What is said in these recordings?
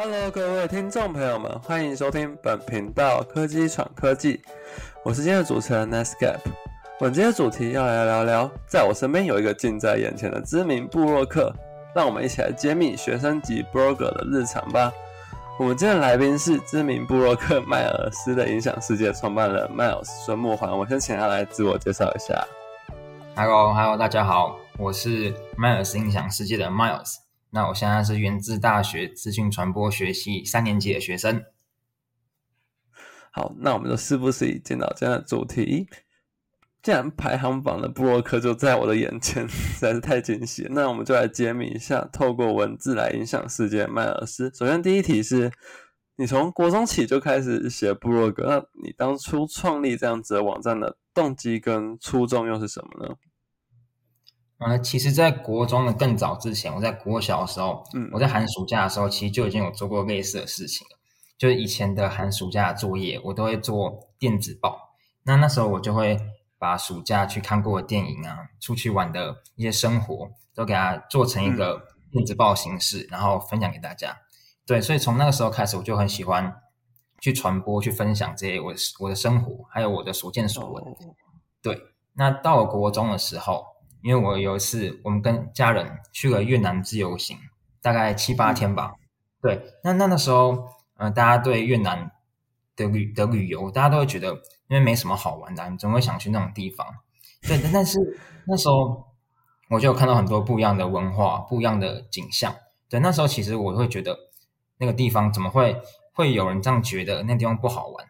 Hello，各位听众朋友们，欢迎收听本频道科技闯科技，我是今天的主持人 Nescape。我今天的主题要来聊聊，在我身边有一个近在眼前的知名布洛克，让我们一起来揭秘学生级 blogger 的日常吧。我们今天的来宾是知名布洛克迈尔斯的影响世界创办人 Miles 孙木环，我先请他来自我介绍一下。Hello，Hello，大家好，我是 Miles 影响世界的 Miles。那我现在是源自大学资讯传播学系三年级的学生。好，那我们就是不宜迟，进到今天的主题。既然排行榜的布洛克就在我的眼前，实在是太惊喜。那我们就来揭秘一下，透过文字来影响世界。迈尔斯，首先第一题是你从国中起就开始写布洛格，那你当初创立这样子的网站的动机跟初衷又是什么呢？呃，其实，在国中的更早之前，我在国小的时候，嗯我在寒暑假的时候，其实就已经有做过类似的事情了。就是以前的寒暑假的作业，我都会做电子报。那那时候我就会把暑假去看过的电影啊，出去玩的一些生活，都给它做成一个电子报形式，然后分享给大家。对，所以从那个时候开始，我就很喜欢去传播、去分享这些我的我的生活，还有我的所见所闻。对，那到了国中的时候，因为我有一次我们跟家人去了越南自由行，大概七八天吧。对，那那那时候，呃，大家对越南的旅的旅游，大家都会觉得因为没什么好玩的啊、你总会想去那种地方。对，但但是那时候我就有看到很多不一样的文化、不一样的景象。对，那时候其实我会觉得那个地方怎么会会有人这样觉得那地方不好玩？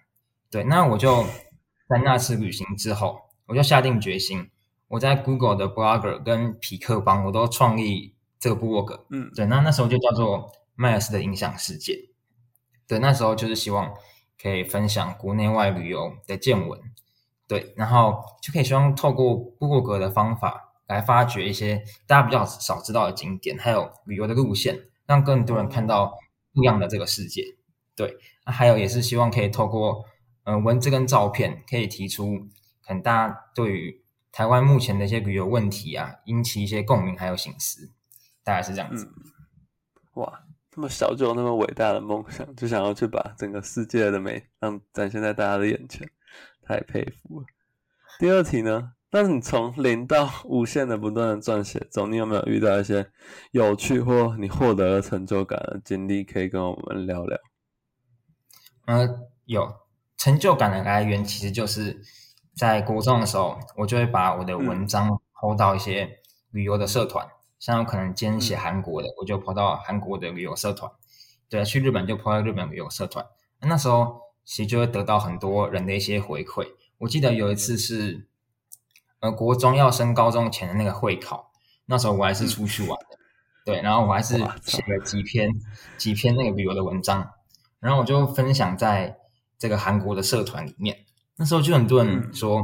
对，那我就在那次旅行之后，我就下定决心，我在 Google 的 Blogger 跟匹克帮，我都创立这个部落格。嗯对，那那时候就叫做迈尔斯的影响世界。对，那时候就是希望可以分享国内外旅游的见闻，对，然后就可以希望透过部落格的方法来发掘一些大家比较少知道的景点，还有旅游的路线，让更多人看到不一样的这个世界。对，那还有也是希望可以透过呃文字跟照片，可以提出可能大家对于台湾目前的一些旅游问题啊，引起一些共鸣还有醒思，大概是这样子。嗯，哇，这么小就有那么伟大的梦想，就想要去把整个世界的美让展现在大家的眼前，太佩服了。第二题呢？那你从零到无限的不断的撰写中，你有没有遇到一些有趣或你获得了成就感的经历，可以跟我们聊聊？呃，有成就感的来源，其实就是在国中的时候，我就会把我的文章抛到一些旅游的社团，像有可能今天写韩国的，我就抛到韩国的旅游社团，对，去日本就抛到日本旅游社团。那时候其实就会得到很多人的一些回馈。我记得有一次是，呃，国中要升高中前的那个会考，那时候我还是出去玩的，对，然后我还是写了几篇几篇那个旅游的文章，然后我就分享在这个韩国的社团里面。那时候就很多人说：“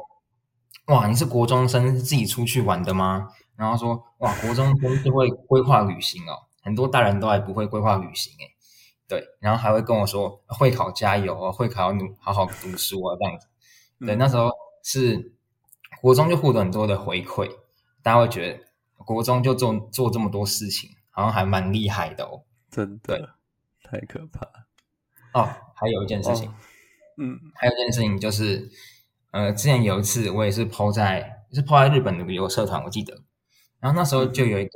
哇，你是国中生，是自己出去玩的吗？”然后说：“哇，国中生就会规划旅行哦，很多大人都还不会规划旅行诶。”对，然后还会跟我说：“会考加油哦，会考好好读书啊，这样子。”对，嗯那时候是国中就获得很多的回馈，大家会觉得国中就做做这么多事情，好像还蛮厉害的哦。真对的太可怕了。哦，还有一件事情，哦嗯还有一件事情就是，呃，之前有一次我也是 PO 在，是 PO 在日本的旅游社团，我记得。然后那时候就有一个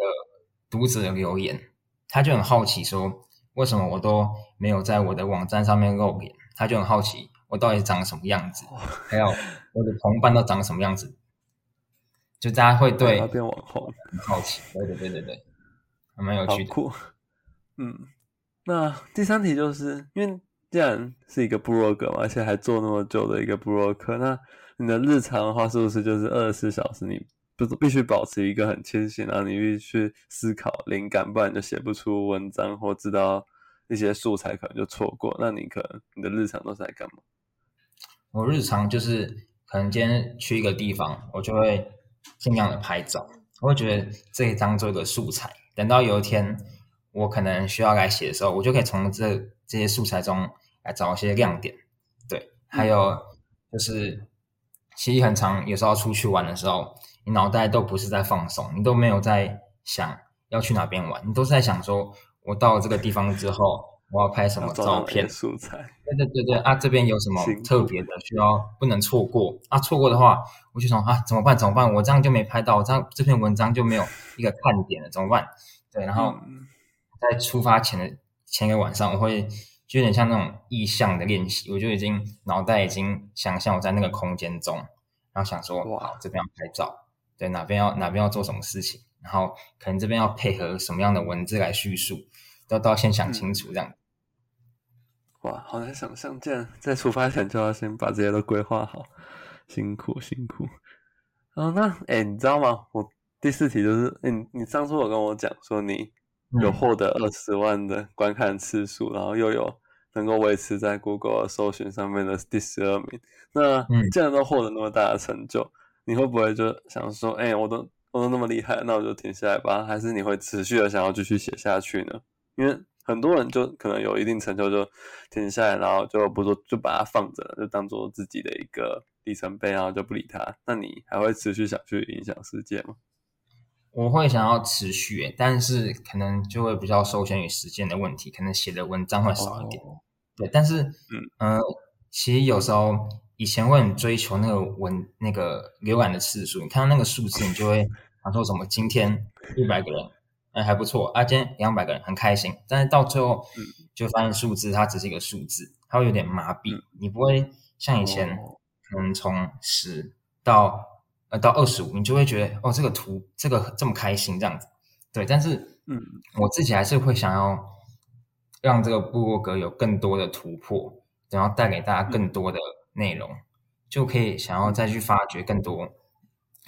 读者留言，他就很好奇说，为什么我都没有在我的网站上面露脸？他就很好奇我到底长什么样子，还有我的同伴都长什么样子，就大家会对要变网红，很好奇。对对对对对，还蛮有趣的。好酷。嗯，那第三题就是因为既然是一个部落格嘛，而且还做那么久的一个部落格，那你的日常的话是不是就是二十四小时你不必须保持一个很清醒，然后你必须去思考灵感，不然就写不出文章或知道一些素材，可能就错过。那你可能你的日常都是在干嘛？我日常就是可能今天去一个地方，我就会尽量的拍照，我会觉得这一张做一个素材。等到有一天我可能需要来写的时候，我就可以从这这些素材中来找一些亮点。对，还有就是其实很长，有时候出去玩的时候，你脑袋都不是在放松，你都没有在想要去哪边玩，你都是在想说，我到了这个地方之后，我要拍什么照片素材。对对对对啊，这边有什么特别的需要不能错过啊？错过的话，我就想啊，怎么办？怎么办？我这样就没拍到，这样这篇文章就没有一个看点了，怎么办？对，然后在出发前的前一个晚上，我会就有点像那种意象的练习，我就已经脑袋已经想象我在那个空间中，然后想说哇，这边要拍照，对，哪边要哪边要做什么事情。然后可能这边要配合什么样的文字来叙述，都都要先想清楚这样。哇，好难想象，这样在出发前就要先把这些都规划好，辛苦辛苦。哦，那哎，你知道吗？我第四题就是，你你上次有跟我讲说你有获得二十万的观看次数，然后又有能够维持在 Google 搜寻上面的第十二名。那既然都获得那么大的成就，你会不会就想说，哎，我都我。都那么厉害，那我就停下来吧。还是你会持续的想要继续写下去呢？因为很多人就可能有一定成就就停下来，然后就不做，就把它放着，就当做自己的一个里程碑，然后就不理它。那你还会持续想去影响世界吗？我会想要持续，但是可能就会比较受限于时间的问题，可能写的文章会少一点。对，但是嗯呃，其实有时候以前会很追求那个文那个浏览的次数，你看到那个数字，你就会。想说什么？今天一百个人，哎，还不错啊。今天两百个人，很开心。但是到最后，就发现数字它只是一个数字，它会有点麻痹。你不会像以前，可能从十到呃到二十五，你就会觉得哦，这个图这个这么开心这样子。对，但是嗯，我自己还是会想要让这个部落格有更多的突破，然后带给大家更多的内容，就可以想要再去发掘更多。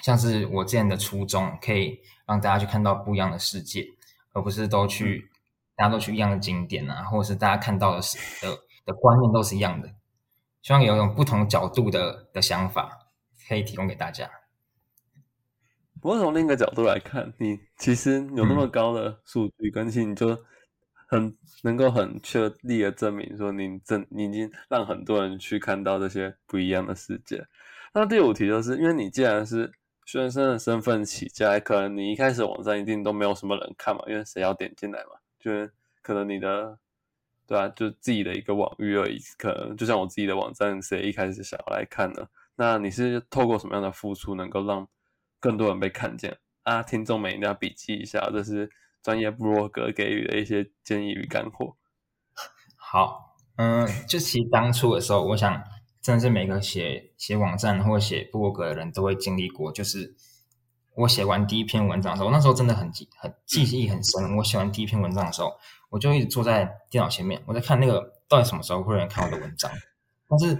像是我之前的初衷，可以让大家去看到不一样的世界，而不是都去大家都去一样的景点啊，或者是大家看到的的的观念都是一样的。希望有一种不同角度的的想法，可以提供给大家。不过从另一个角度来看，你其实有那么高的数据更新，你就很能够很确立的证明说，你真你已经让很多人去看到这些不一样的世界。那第五题就是，因为你既然是学生的身份起家，可能你一开始网站一定都没有什么人看嘛，因为谁要点进来嘛？就是可能你的，对啊，就自己的一个网域而已。可能就像我自己的网站，谁一开始想要来看呢？那你是透过什么样的付出，能够让更多人被看见啊？听众们一定要笔记一下，这是专业部落格给予的一些建议与干货。好，嗯，就其实当初的时候，我想。真的是每个写写网站或写部落格的人都会经历过，就是我写完第一篇文章的时候，那时候真的很记很记忆很深。我写完第一篇文章的时候，我就一直坐在电脑前面，我在看那个到底什么时候会有人看我的文章。但是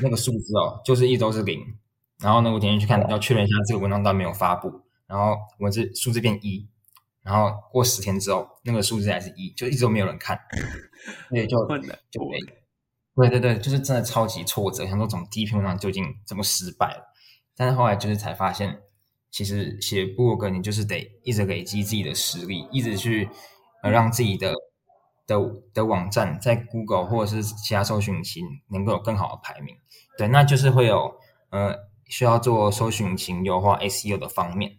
那个数字哦，就是一周是零，然后呢，我点进去看，要确认一下这个文章到底没有发布，然后文字数字变一，然后过十天之后，那个数字还是一，就一直都没有人看，所以就就没。对对对，就是真的超级挫折，想说怎么第一篇文章就已经这么失败了。但是后来就是才发现，其实写部落格你就是得一直累积自己的实力，一直去呃让自己的的的网站在 Google 或者是其他搜寻引擎能够有更好的排名。对，那就是会有呃需要做搜寻引擎优化 SEO 的方面。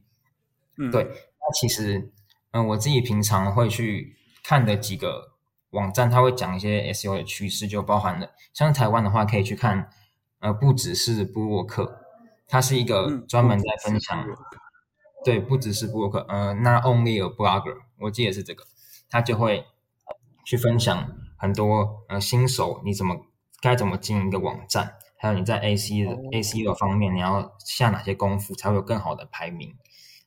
嗯，对。那其实嗯我自己平常会去看的几个。网站它会讲一些 SEO 的趋势，就包含了像台湾的话，可以去看，呃，不只是布洛克，它是一个专门在分享，对，不只是布洛克，呃，Not Only a Blogger，我记得是这个，他就会去分享很多呃新手你怎么该怎么经营一个网站，还有你在 AC 的 AC 的方面你要下哪些功夫才会有更好的排名，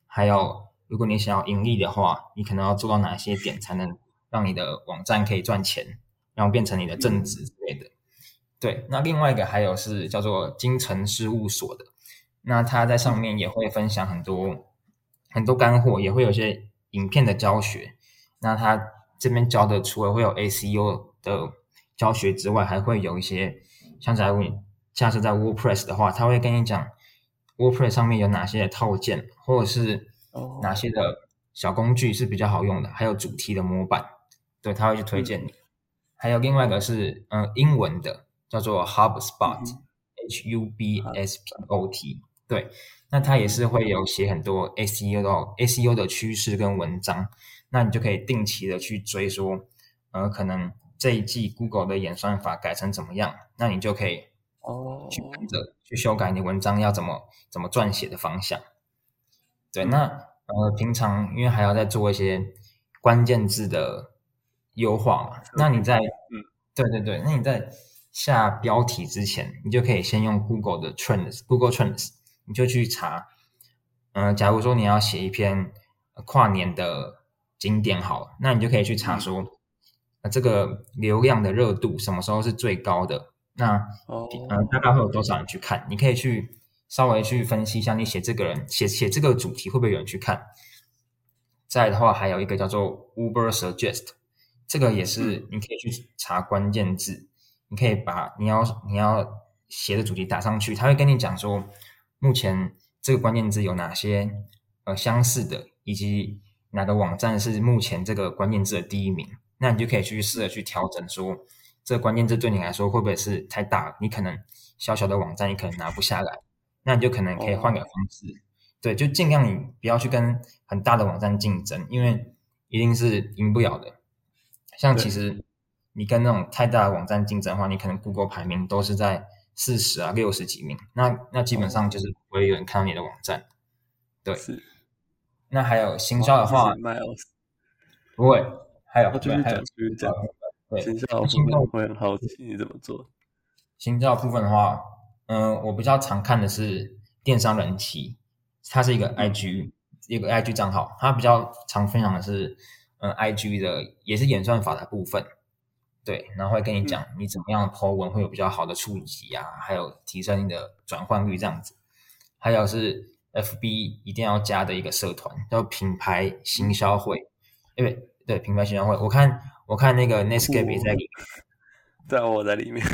还有如果你想要盈利的话，你可能要做到哪些点才能。让你的网站可以赚钱，然后变成你的正职之类的。对，那另外一个还有是叫做金城事务所的，那他在上面也会分享很多很多干货，也会有些影片的教学。那他这边教的除了会有 ACU 的教学之外，还会有一些像在你下次在 WordPress 的话，他会跟你讲 WordPress 上面有哪些套件，或者是哪些的小工具是比较好用的，还有主题的模板。对，他会去推荐你。还有另外一个是，嗯，英文的，叫做 HubSpot，H U B S P O T。对，那它也是会有写很多 SEO 的 SEO 的趋势跟文章，那你就可以定期的去追，说，呃，可能这一季 Google 的演算法改成怎么样，那你就可以哦，去跟着去修改你文章要怎么怎么撰写的方向。对，嗯。那呃，平常因为还要再做一些关键字的优化嘛，那你在嗯，对对对，那你在下标题之前，你就可以先用 Google 的 Trends，Google Trends，你就去查，呃，假如说你要写一篇呃跨年的景点好了，那你就可以去查说，呃，这个流量的热度什么时候是最高的，那哦，呃，大概会有多少人去看？你可以去稍微去分析一下，你写这个人写写这个主题会不会有人去看？再的话，还有一个叫做 Uber Suggest，这个也是你可以去查关键字，你可以把你要你要写的主题打上去，他会跟你讲说，目前这个关键字有哪些呃相似的，以及哪个网站是目前这个关键字的第一名，那你就可以去试着去调整说，这个关键字对你来说会不会是太大？你可能小小的网站你可能拿不下来，那你就可能可以换个方式，对，就尽量你不要去跟很大的网站竞争，因为一定是赢不了的。像其实你跟那种太大的网站竞争的话，你可能 Google 排名都是在四十啊、六十几名，那那基本上就是不会有人看到你的网站。对，是。那还有行销的话不会，还有我继对还有对行销部分会很好奇你怎么做。行销部分的话，嗯、我比较常看的是电商人气，它是一个 IG 一个 IG 账号，它比较常分享的是嗯、呃 IG 的也是演算法的部分，对，然后会跟你讲你怎么样 po 文会有比较好的触及啊，还有提升你的转换率这样子，还有是 FB 一定要加的一个社团叫品牌行销会，因为对品牌行销会，我看我看那个 Netscape 也在里面在我在里面，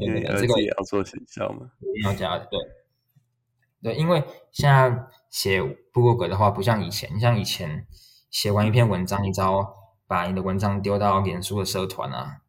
因为儿对对对，这个也要做行销嘛。一定要加的，对，对，因为现在写部落格的话，不像以前，你像以前写完一篇文章，你只要把你的文章丢到脸书的社团啊、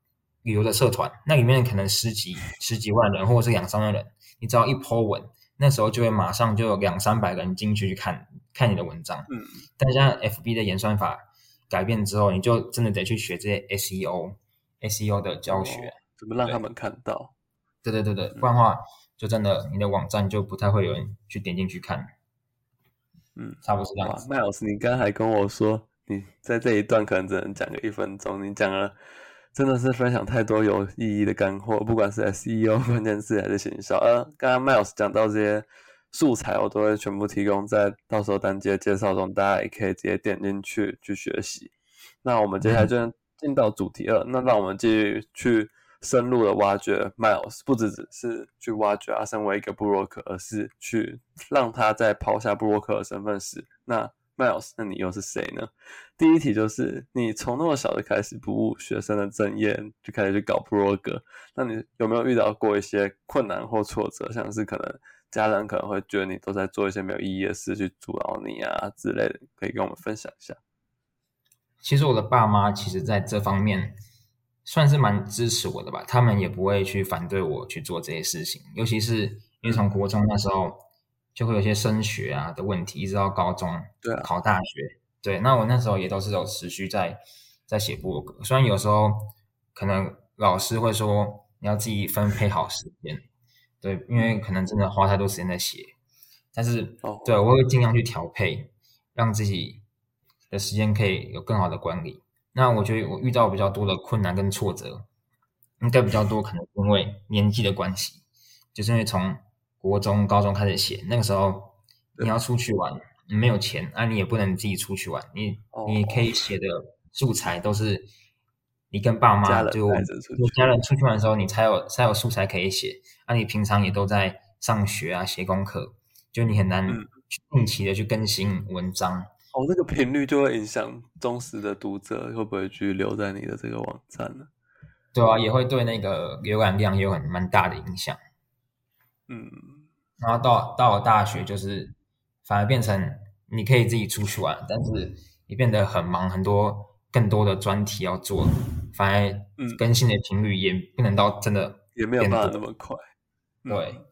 旅游的社团，那里面可能十几十几万人，或者是两三万人，你只要一 po 文，那时候就会马上就有两三百个人进去去看看你的文章。嗯，但现在 FB 的演算法改变之后，你就真的得去学这些 SEO、SEO 的教学。哦怎么让他们看到？对对对对，不然的话，就真的你的网站就不太会有人去点进去看，嗯，差不多是这哇样子。麦老师你刚才还跟我说，你在这一段可能只能讲个一分钟，你讲了真的是分享太多有意义的干货，不管是 SEO 关键字还是行销。呃，刚刚麦老师讲到这些素材，我都会全部提供在到时候单节介绍中，大家也可以直接点进去去学习。那我们接下来就进到主题二，那让我们继续去深入的挖掘 Miles，不只只是去挖掘他身为一个布洛克，而是去让他在抛下布洛克的身份时，那 Miles，那你又是谁呢？第一题就是你从那么小就开始不务学生的正业，就开始去搞布洛格，那你有没有遇到过一些困难或挫折？像是可能家人可能会觉得你都在做一些没有意义的事去阻挠你啊之类的，可以跟我们分享一下。其实我的爸妈其实在这方面算是蛮支持我的吧，他们也不会去反对我去做这些事情，尤其是因为从国中那时候就会有些升学啊的问题，一直到高中对啊考大学，对，那我那时候也都是有持续在在写博客，虽然有时候可能老师会说你要自己分配好时间，对，因为可能真的花太多时间在写，但是哦对我会尽量去调配，让自己的时间可以有更好的管理。那我觉得我遇到比较多的困难跟挫折，应该比较多可能因为年纪的关系，就是因为从国中、高中开始写，那个时候你要出去玩，你没有钱，啊，你也不能自己出去玩，你哦你可以写的素材都是你跟爸妈就带着出去就家人出去玩的时候，你才有才有素材可以写，啊，你平常也都在上学啊，写功课，就你很难定期的去更新文章。哦，这个频率就会影响忠实的读者会不会去留在你的这个网站呢？对啊，也会对那个浏览量也有很蛮大的影响。嗯，然后到到了大学，就是反而变成你可以自己出去玩，但是你变得很忙，很多更多的专题要做，反而嗯更新的频率也不能到真的也没有办法那么快。嗯对。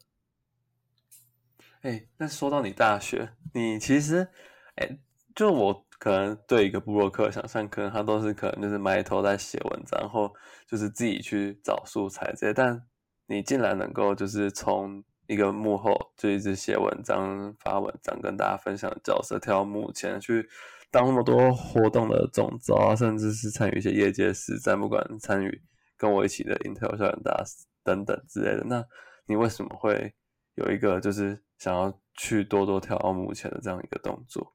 哎、那说到你大学，你其实，哎、就我可能对一个布洛克想象，可能他都是可能就是埋头在写文章，然后就是自己去找素材这些。但你竟然能够就是从一个幕后就一直写文章、发文章跟大家分享的角色，跳到幕前去当那么多活动的总招啊，甚至是参与一些业界实战，不管参与跟我一起的 Intel 校园大使等等之类的。那你为什么会有一个就是想要去多多跳到幕前的这样一个动作？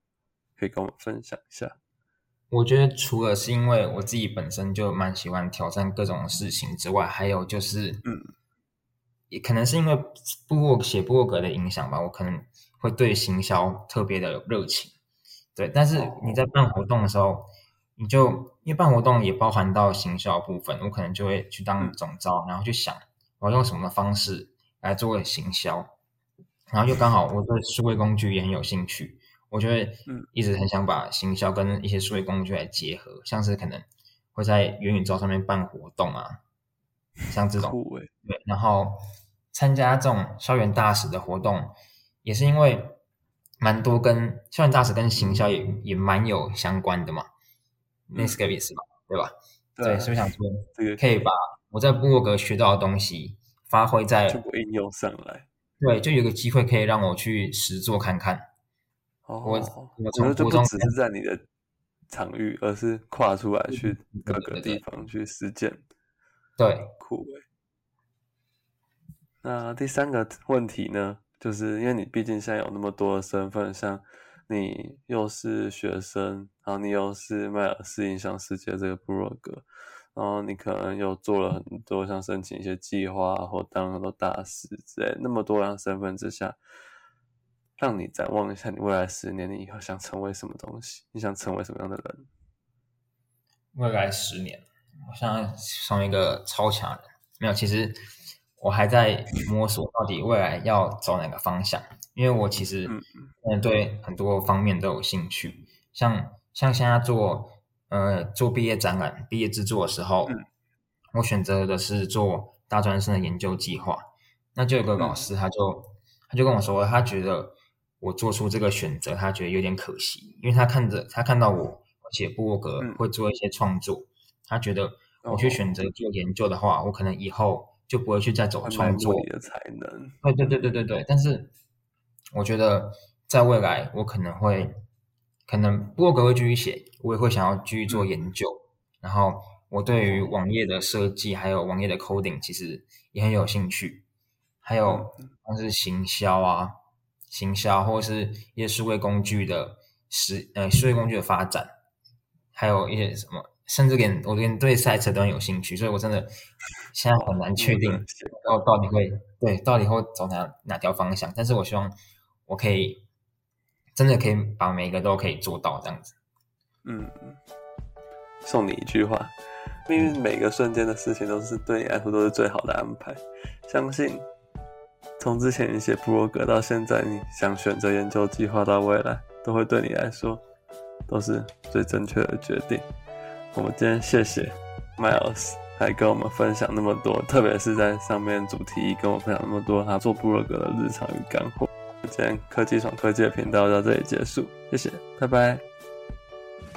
可以跟我们分享一下。我觉得除了是因为我自己本身就蛮喜欢挑战各种事情之外，还有就是，嗯，也可能是因为部落写部落格的影响吧，我可能会对行销特别的有热情。对，但是你在办活动的时候，你就因为办活动也包含到行销部分，我可能就会去当总招，然后去想我要用什么方式来做行销，然后又刚好我对数位工具也很有兴趣。我就会一直很想把行销跟一些数位工具来结合，像是可能会在元宇宙上面办活动啊，像这种对，然后参加这种校园大使的活动，也是因为蛮多跟校园大使跟行销也也蛮有相关的嘛，那是个意思嘛，对吧？对，所以想说可以把我在部落格学到的东西发挥在应用上来，对，就有个机会可以让我去实做看看。我我觉得就不只是在你的场域，而是跨出来去各个地方去实践。对，酷诶。那第三个问题呢，就是因为你毕竟现在有那么多的身份，像你又是学生，然后你又是迈尔斯影响世界这个部落格，然后你可能又做了很多像申请一些计划或当很多大使之类，那么多样身份之下。让你展望一下，你未来十年，你以后想成为什么东西？你想成为什么样的人？未来十年，我想成为一个超强人。没有，其实我还在摸索，到底未来要走哪个方向。因为我其实嗯对很多方面都有兴趣。像像现在做呃做毕业展览、毕业制作的时候，我选择的是做大专生的研究计划。那就有个老师，他就他就跟我说，他觉得。我做出这个选择，他觉得有点可惜，因为他看着他看到我写布洛格会做一些创作，他觉得我去选择做研究的话，我可能以后就不会去再走创作的才能。对对对对对对。但是我觉得在未来，我可能会可能不过格会继续写，我也会想要继续做研究。然后我对于网页的设计还有网页的 coding 其实也很有兴趣，还有像是行销啊。行销或者是一些数位工具的实呃数位工具的发展，还有一些什么，甚至连我连对赛车都很有兴趣，所以我真的现在很难确定到到底会对到底会走哪哪条方向。但是我希望我可以真的可以把每一个都可以做到这样子。嗯，送你一句话：命运每个瞬间的事情都是对你来说都是最好的安排，相信。从之前你写布洛格到现在，你想选择研究计划到未来，都会对你来说都是最正确的决定。我们今天谢谢 Miles 来跟我们分享那么多，特别是在上面主题跟我分享那么多他做部落格的日常与干货。今天科技爽科技的频道到这里结束，谢谢，拜拜。